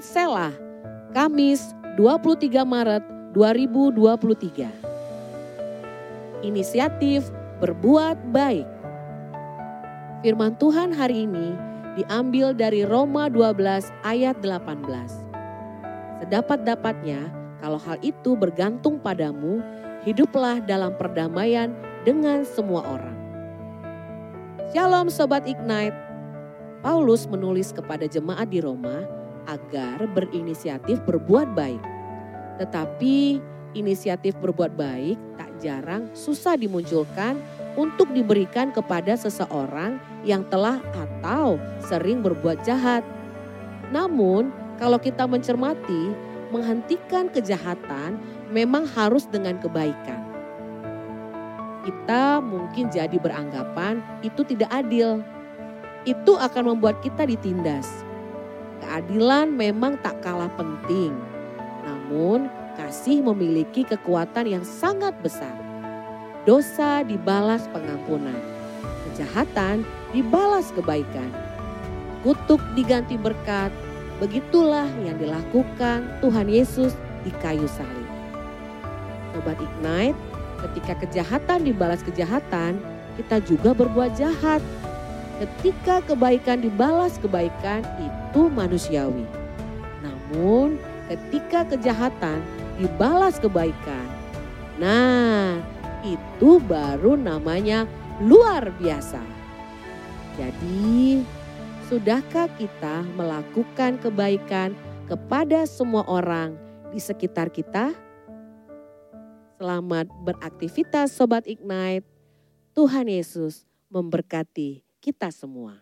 Selah, Kamis 23 Maret 2023. Inisiatif berbuat baik. Firman Tuhan hari ini diambil dari Roma 12 ayat 18. Sedapat-dapatnya kalau hal itu bergantung padamu, hiduplah dalam perdamaian dengan semua orang. Shalom Sobat Ignite. Paulus menulis kepada jemaat di Roma agar berinisiatif berbuat baik. Tetapi inisiatif berbuat baik tak jarang susah dimunculkan untuk diberikan kepada seseorang yang telah atau sering berbuat jahat. Namun, kalau kita mencermati, menghentikan kejahatan memang harus dengan kebaikan kita mungkin jadi beranggapan itu tidak adil. Itu akan membuat kita ditindas. Keadilan memang tak kalah penting. Namun kasih memiliki kekuatan yang sangat besar. Dosa dibalas pengampunan. Kejahatan dibalas kebaikan. Kutuk diganti berkat. Begitulah yang dilakukan Tuhan Yesus di kayu salib. Sobat Ignite, Ketika kejahatan dibalas kejahatan, kita juga berbuat jahat. Ketika kebaikan dibalas kebaikan, itu manusiawi. Namun, ketika kejahatan dibalas kebaikan, nah, itu baru namanya luar biasa. Jadi, sudahkah kita melakukan kebaikan kepada semua orang di sekitar kita? Selamat beraktivitas Sobat Ignite. Tuhan Yesus memberkati kita semua.